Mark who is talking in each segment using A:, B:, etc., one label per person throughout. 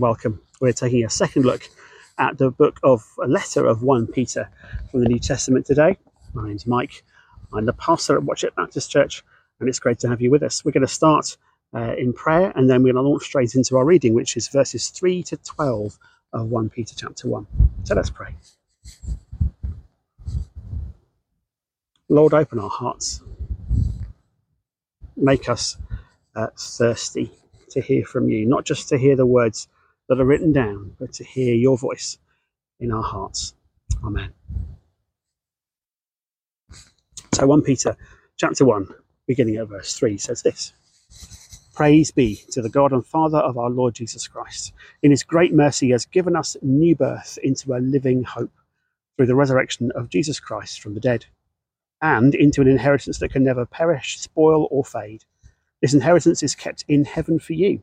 A: And welcome. We're taking a second look at the book of a letter of 1 Peter from the New Testament today. My name's Mike. I'm the pastor at Watchet Baptist Church, and it's great to have you with us. We're going to start uh, in prayer and then we're going to launch straight into our reading, which is verses 3 to 12 of 1 Peter chapter 1. So let's pray. Lord, open our hearts. Make us uh, thirsty to hear from you, not just to hear the words that are written down, but to hear your voice in our hearts. Amen. So 1 Peter chapter 1, beginning at verse 3, says this. Praise be to the God and Father of our Lord Jesus Christ. In his great mercy, he has given us new birth into a living hope through the resurrection of Jesus Christ from the dead, and into an inheritance that can never perish, spoil, or fade. This inheritance is kept in heaven for you,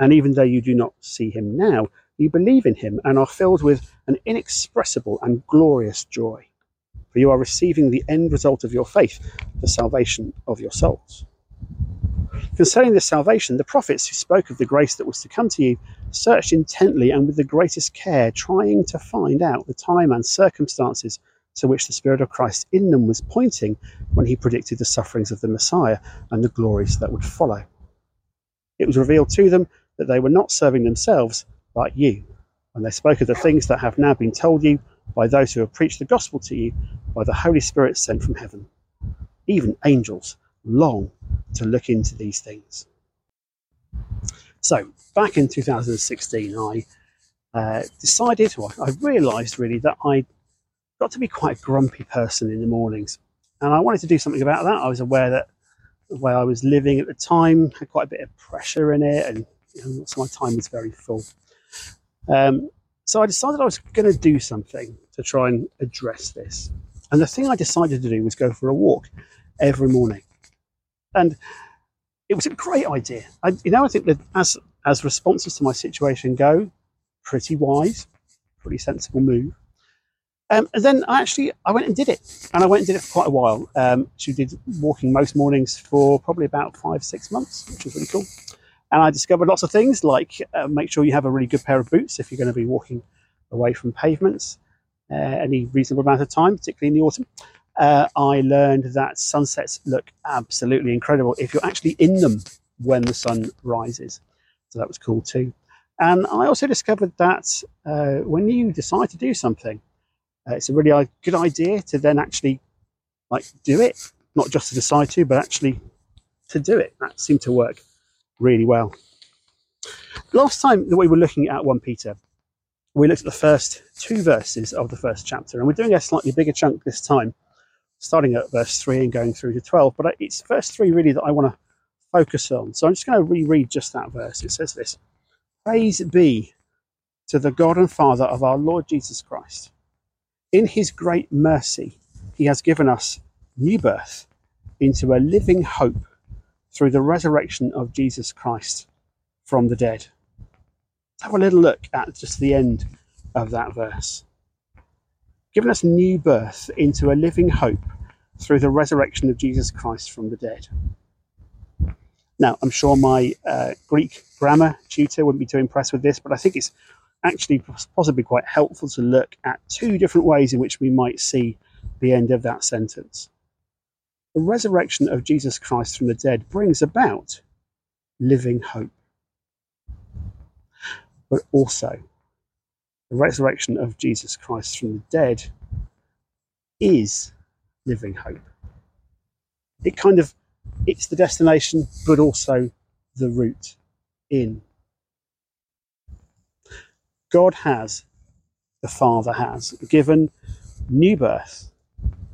A: And even though you do not see him now, you believe in him and are filled with an inexpressible and glorious joy. For you are receiving the end result of your faith, the salvation of your souls. Concerning this salvation, the prophets who spoke of the grace that was to come to you searched intently and with the greatest care, trying to find out the time and circumstances to which the Spirit of Christ in them was pointing when he predicted the sufferings of the Messiah and the glories that would follow. It was revealed to them that they were not serving themselves, but you, And they spoke of the things that have now been told you by those who have preached the gospel to you by the Holy Spirit sent from heaven. Even angels long to look into these things. So, back in 2016, I uh, decided, well, I realised really that I got to be quite a grumpy person in the mornings, and I wanted to do something about that. I was aware that the way I was living at the time had quite a bit of pressure in it, and so my time was very full. Um, so I decided I was going to do something to try and address this. And the thing I decided to do was go for a walk every morning. And it was a great idea. I, you know, I think that as as responses to my situation go, pretty wise, pretty sensible move. Um, and then I actually I went and did it, and I went and did it for quite a while. Um, she did walking most mornings for probably about five six months, which was really cool. And I discovered lots of things like uh, make sure you have a really good pair of boots if you're going to be walking away from pavements uh, any reasonable amount of time, particularly in the autumn. Uh, I learned that sunsets look absolutely incredible if you're actually in them when the sun rises. So that was cool too. And I also discovered that uh, when you decide to do something, uh, it's a really good idea to then actually like do it, not just to decide to, but actually to do it. That seemed to work really well. Last time that we were looking at 1 Peter, we looked at the first two verses of the first chapter, and we're doing a slightly bigger chunk this time, starting at verse 3 and going through to 12. But it's verse 3 really that I want to focus on. So I'm just going to reread just that verse. It says this Praise be to the God and Father of our Lord Jesus Christ. In his great mercy, he has given us new birth into a living hope through the resurrection of Jesus Christ from the dead have a little look at just the end of that verse. Giving us new birth into a living hope through the resurrection of Jesus Christ from the dead. Now, I'm sure my uh, Greek grammar tutor wouldn't be too impressed with this, but I think it's actually possibly quite helpful to look at two different ways in which we might see the end of that sentence. The resurrection of Jesus Christ from the dead brings about living hope but also the resurrection of Jesus Christ from the dead is living hope. It kind of it's the destination, but also the route in. God has, the Father has, given new birth.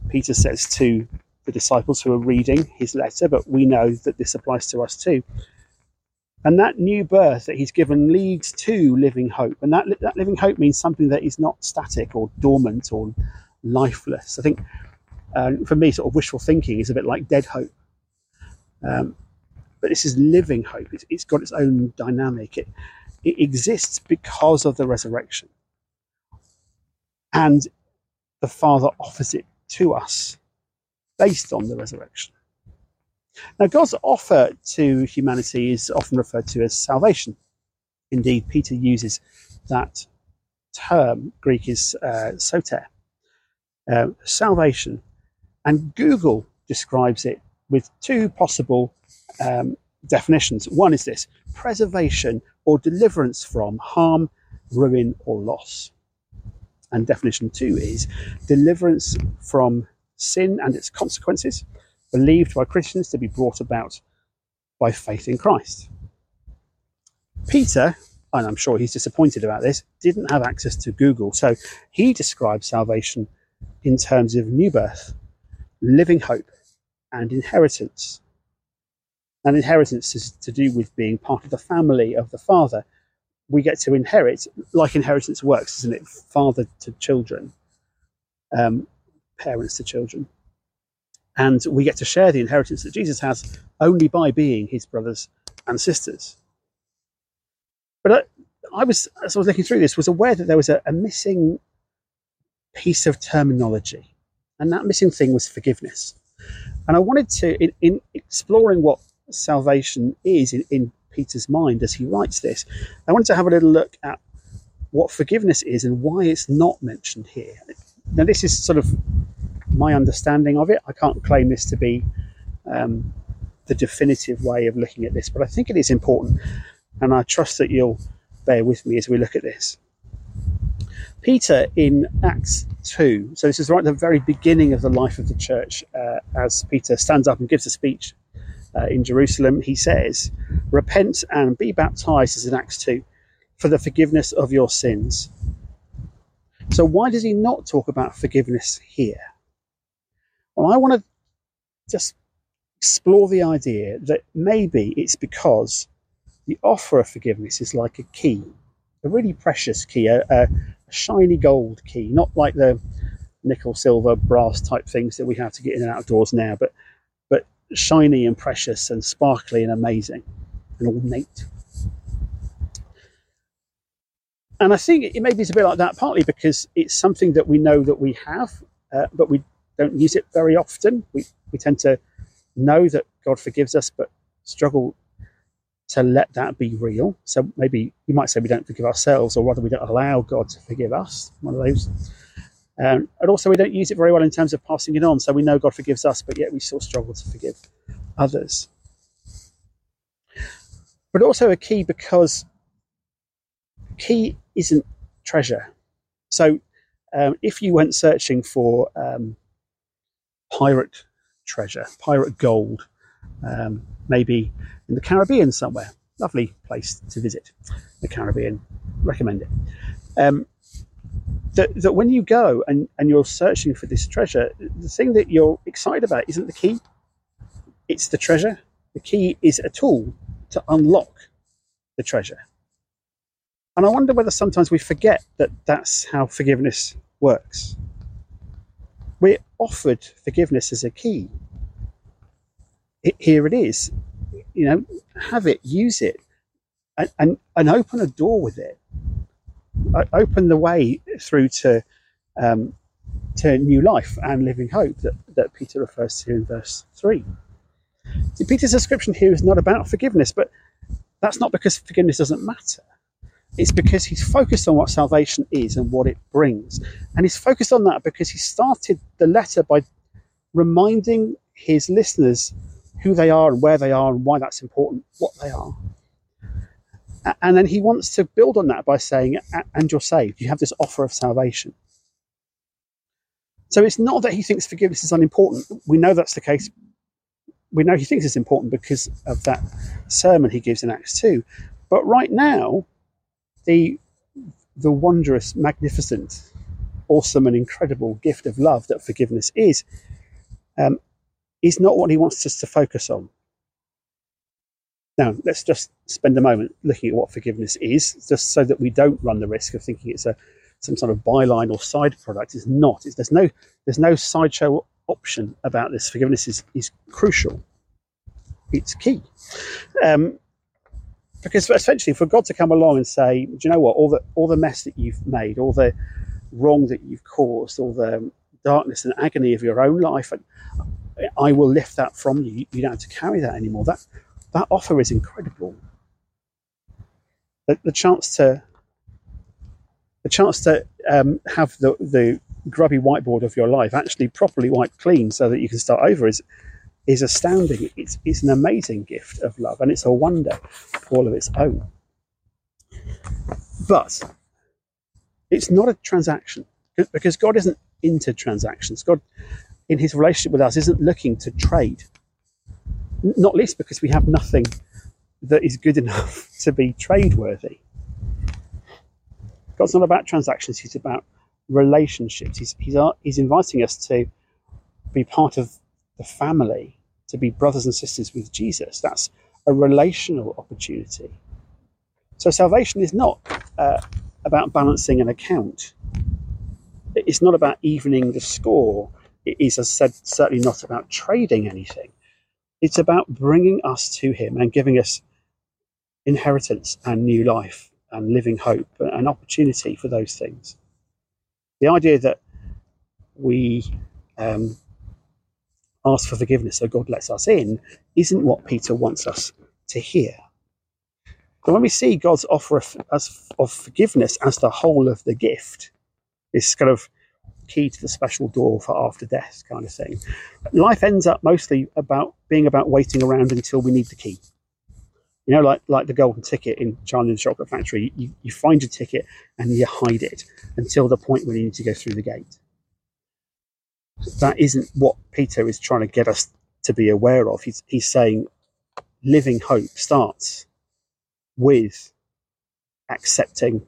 A: Peter says to the disciples who are reading his letter, but we know that this applies to us too. And that new birth that he's given leads to living hope. And that, that living hope means something that is not static or dormant or lifeless. I think uh, for me, sort of wishful thinking is a bit like dead hope. Um, but this is living hope. It's, it's got its own dynamic. It, it exists because of the resurrection. And the Father offers it to us based on the resurrection. Now, God's offer to humanity is often referred to as salvation. Indeed, Peter uses that term, Greek is uh, soter, uh, salvation. And Google describes it with two possible um, definitions. One is this preservation or deliverance from harm, ruin, or loss. And definition two is deliverance from sin and its consequences, believed by Christians to be brought about by faith in Christ. Peter, and I'm sure he's disappointed about this, didn't have access to Google, so he describes salvation in terms of new birth, living hope, and inheritance. And inheritance is to do with being part of the family of the Father. We get to inherit, like inheritance works, isn't it? Father to children, um, parents to children. And we get to share the inheritance that Jesus has only by being his brothers and sisters. But I, I was, as I was looking through this, was aware that there was a, a missing piece of terminology. And that missing thing was forgiveness. And I wanted to, in, in exploring what salvation is in, in Peter's mind as he writes this, I wanted to have a little look at what forgiveness is and why it's not mentioned here. Now, this is sort of my understanding of it. I can't claim this to be um, the definitive way of looking at this, but I think it is important, and I trust that you'll bear with me as we look at this. Peter in Acts 2, so this is right at the very beginning of the life of the church, uh, as Peter stands up and gives a speech uh, in Jerusalem, he says, Repent and be baptized, as in Acts 2, for the forgiveness of your sins. So, why does he not talk about forgiveness here? Well, I want to just explore the idea that maybe it's because the offer of forgiveness is like a key, a really precious key, a, a, shiny gold key, not like the nickel, silver, brass type things that we have to get in and outdoors now, but but shiny and precious and sparkly and amazing and ornate. And I think it maybe it's a bit like that, partly because it's something that we know that we have, uh, but we don't use it very often. We we tend to know that God forgives us, but struggle to let that be real. So maybe you might say we don't forgive ourselves, or rather we don't allow God to forgive us. One of those. Um, and also we don't use it very well in terms of passing it on. So we know God forgives us, but yet we still struggle to forgive others. But also a key because key isn't treasure. So um, if you went searching for um, pirate treasure, pirate gold, um, maybe in the Caribbean somewhere. Lovely place to visit, the Caribbean. Recommend it. Um, that, that when you go and, and you're searching for this treasure, the thing that you're excited about isn't the key, it's the treasure. The key is a tool to unlock the treasure. And I wonder whether sometimes we forget that that's how forgiveness works. We're offered forgiveness as a key. It, here it is you know, have it, use it, and, and, and open a door with it. Open the way through to um, to new life and living hope that, that Peter refers to in verse 3. See, Peter's description here is not about forgiveness, but that's not because forgiveness doesn't matter. It's because he's focused on what salvation is and what it brings. And he's focused on that because he started the letter by reminding his listeners who they are and where they are and why that's important, what they are. And then he wants to build on that by saying, and you're saved. You have this offer of salvation. So it's not that he thinks forgiveness is unimportant. We know that's the case. We know he thinks it's important because of that sermon he gives in Acts 2. But right now, the, the wondrous, magnificent, awesome, and incredible gift of love that forgiveness is um, is not what he wants us to focus on. Now, let's just spend a moment looking at what forgiveness is, just so that we don't run the risk of thinking it's a some sort of byline or side product. It's not. It's, there's no there's no sideshow option about this. Forgiveness is, is crucial. It's key. Um, because essentially, for God to come along and say, "Do you know what? All the all the mess that you've made, all the wrong that you've caused, all the darkness and agony of your own life, and I will lift that from you. You don't have to carry that anymore." That that offer is incredible. The, the chance to the chance to um, have the the grubby whiteboard of your life actually properly wiped clean so that you can start over is is astounding. It's, it's an amazing gift of love and it's a wonder all of its own. But it's not a transaction because God isn't into transactions. God, in his relationship with us, isn't looking to trade, not least because we have nothing that is good enough to be trade worthy. God's not about transactions, he's about relationships. He's, he's, he's inviting us to be part of the family, to be brothers and sisters with Jesus. That's a relational opportunity. So salvation is not uh, about balancing an account. It's not about evening the score. It is, as said, certainly not about trading anything. It's about bringing us to Him and giving us inheritance and new life and living hope, and opportunity for those things. The idea that we um, ask for forgiveness so God lets us in isn't what Peter wants us to hear. But when we see God's offer of, of forgiveness as the whole of the gift, this kind of key to the special door for after death kind of thing, life ends up mostly about being about waiting around until we need the key. You know, like like the golden ticket in Charlie and the Chocolate Factory, you, you find your ticket and you hide it until the point when you need to go through the gate that isn't what Peter is trying to get us to be aware of. He's, he's saying living hope starts with accepting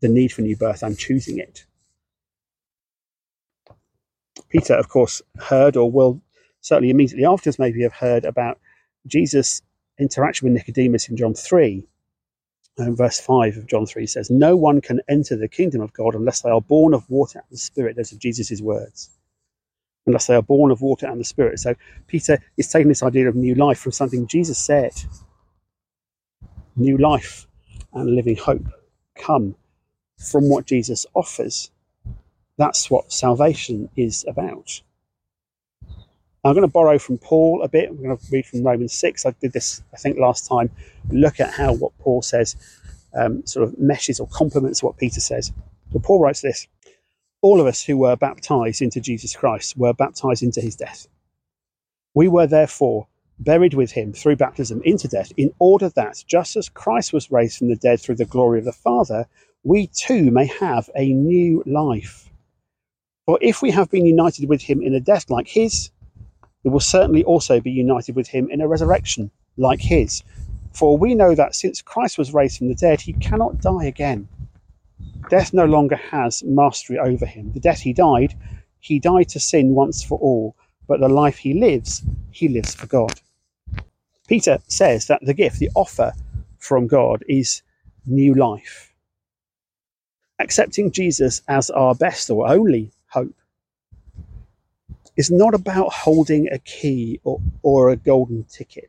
A: the need for new birth and choosing it. Peter, of course, heard or will certainly immediately afterwards maybe have heard about Jesus' interaction with Nicodemus in John 3. And verse 5 of John 3 says, No one can enter the kingdom of God unless they are born of water and the Spirit. Those are Jesus' words unless they are born of water and the Spirit. So Peter is taking this idea of new life from something Jesus said. New life and living hope come from what Jesus offers. That's what salvation is about. I'm going to borrow from Paul a bit. I'm going to read from Romans 6. I did this, I think, last time. Look at how what Paul says um, sort of meshes or complements what Peter says. Well, Paul writes this all of us who were baptized into Jesus Christ were baptized into his death. We were therefore buried with him through baptism into death, in order that, just as Christ was raised from the dead through the glory of the Father, we too may have a new life. For if we have been united with him in a death like his, we will certainly also be united with him in a resurrection like his. For we know that since Christ was raised from the dead, he cannot die again. Death no longer has mastery over him. The death he died, he died to sin once for all, but the life he lives, he lives for God. Peter says that the gift, the offer from God, is new life. Accepting Jesus as our best or only is not about holding a key or, or a golden ticket.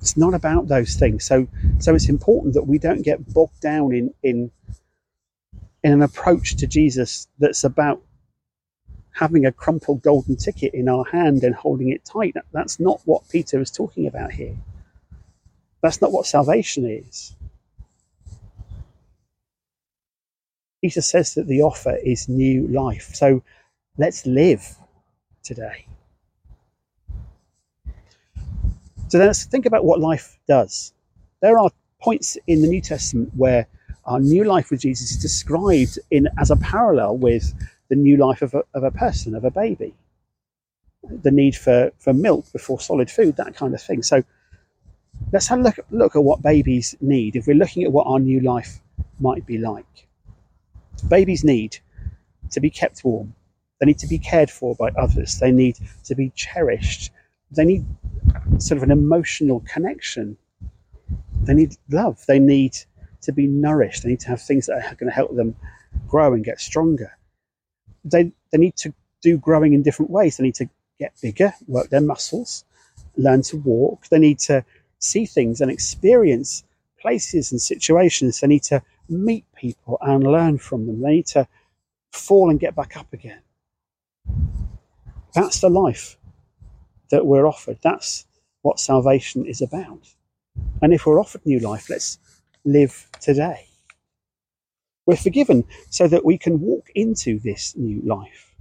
A: It's not about those things. So, so it's important that we don't get bogged down in in in an approach to Jesus that's about having a crumpled golden ticket in our hand and holding it tight. That, that's not what Peter is talking about here. That's not what salvation is. Peter says that the offer is new life. So let's live today. So then let's think about what life does. There are points in the New Testament where our new life with Jesus is described in as a parallel with the new life of a, of a person, of a baby. The need for, for milk before solid food, that kind of thing. So let's have a look, look at what babies need if we're looking at what our new life might be like. Babies need to be kept warm. They need to be cared for by others. They need to be cherished they need sort of an emotional connection. They need love. They need to be nourished. They need to have things that are going to help them grow and get stronger. They, they need to do growing in different ways. They need to get bigger, work their muscles, learn to walk. They need to see things and experience places and situations. They need to meet people and learn from them. They need to fall and get back up again. That's the life that we're offered. That's what salvation is about. And if we're offered new life, let's live today. We're forgiven so that we can walk into this new life.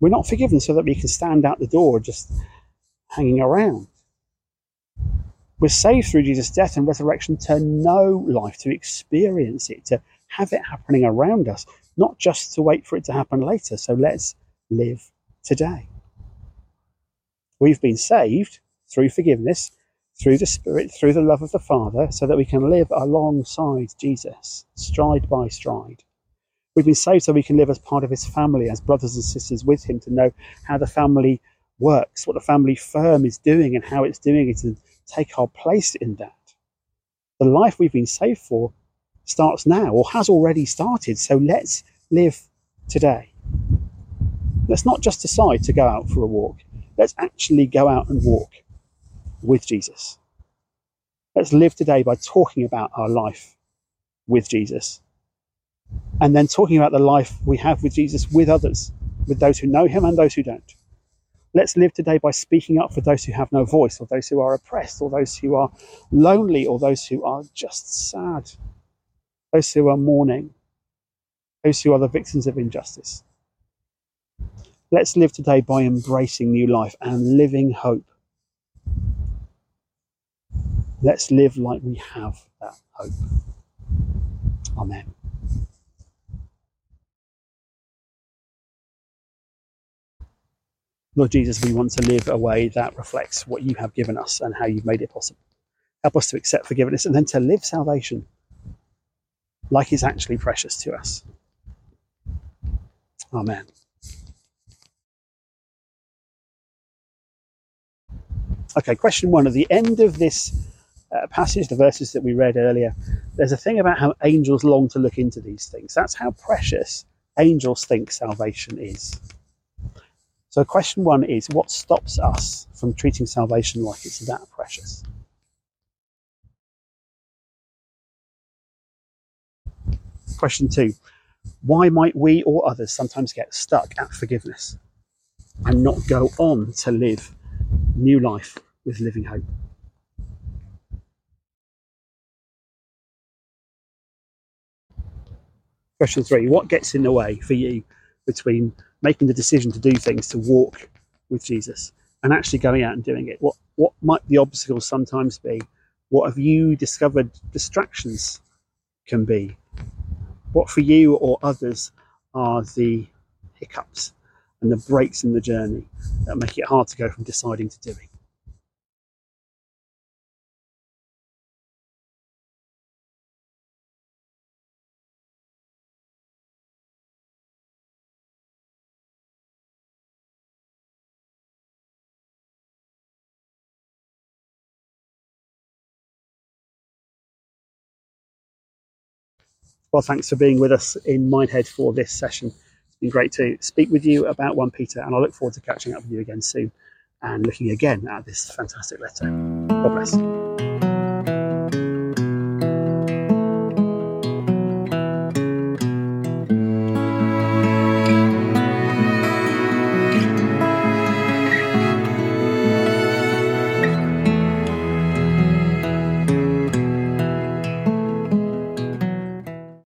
A: We're not forgiven so that we can stand out the door just hanging around. We're saved through Jesus' death and resurrection to know life, to experience it, to have it happening around us, not just to wait for it to happen later. So let's live today. We've been saved through forgiveness, through the Spirit, through the love of the Father, so that we can live alongside Jesus, stride by stride. We've been saved so we can live as part of his family, as brothers and sisters with him, to know how the family works, what the family firm is doing, and how it's doing it, and take our place in that. The life we've been saved for starts now or has already started, so let's live today. Let's not just decide to go out for a walk. Let's actually go out and walk with Jesus. Let's live today by talking about our life with Jesus. And then talking about the life we have with Jesus with others, with those who know him and those who don't. Let's live today by speaking up for those who have no voice, or those who are oppressed, or those who are lonely, or those who are just sad, those who are mourning, those who are the victims of injustice. Let's live today by embracing new life and living hope. Let's live like we have that hope. Amen. Lord Jesus, we want to live a way that reflects what you have given us and how you've made it possible. Help us to accept forgiveness and then to live salvation like it's actually precious to us. Amen. Okay, question one. At the end of this uh, passage, the verses that we read earlier, there's a thing about how angels long to look into these things. That's how precious angels think salvation is. So, question one is what stops us from treating salvation like it's that precious? Question two why might we or others sometimes get stuck at forgiveness and not go on to live new life with living hope. Question three What gets in the way for you between making the decision to do things, to walk with Jesus, and actually going out and doing it? What, what might the obstacles sometimes be? What have you discovered distractions can be? What for you or others are the hiccups and the breaks in the journey that make it hard to go from deciding to doing? Well, thanks for being with us in Minehead for this session. It's been great to speak with you about 1 Peter, and I look forward to catching up with you again soon and looking again at this fantastic letter. God bless.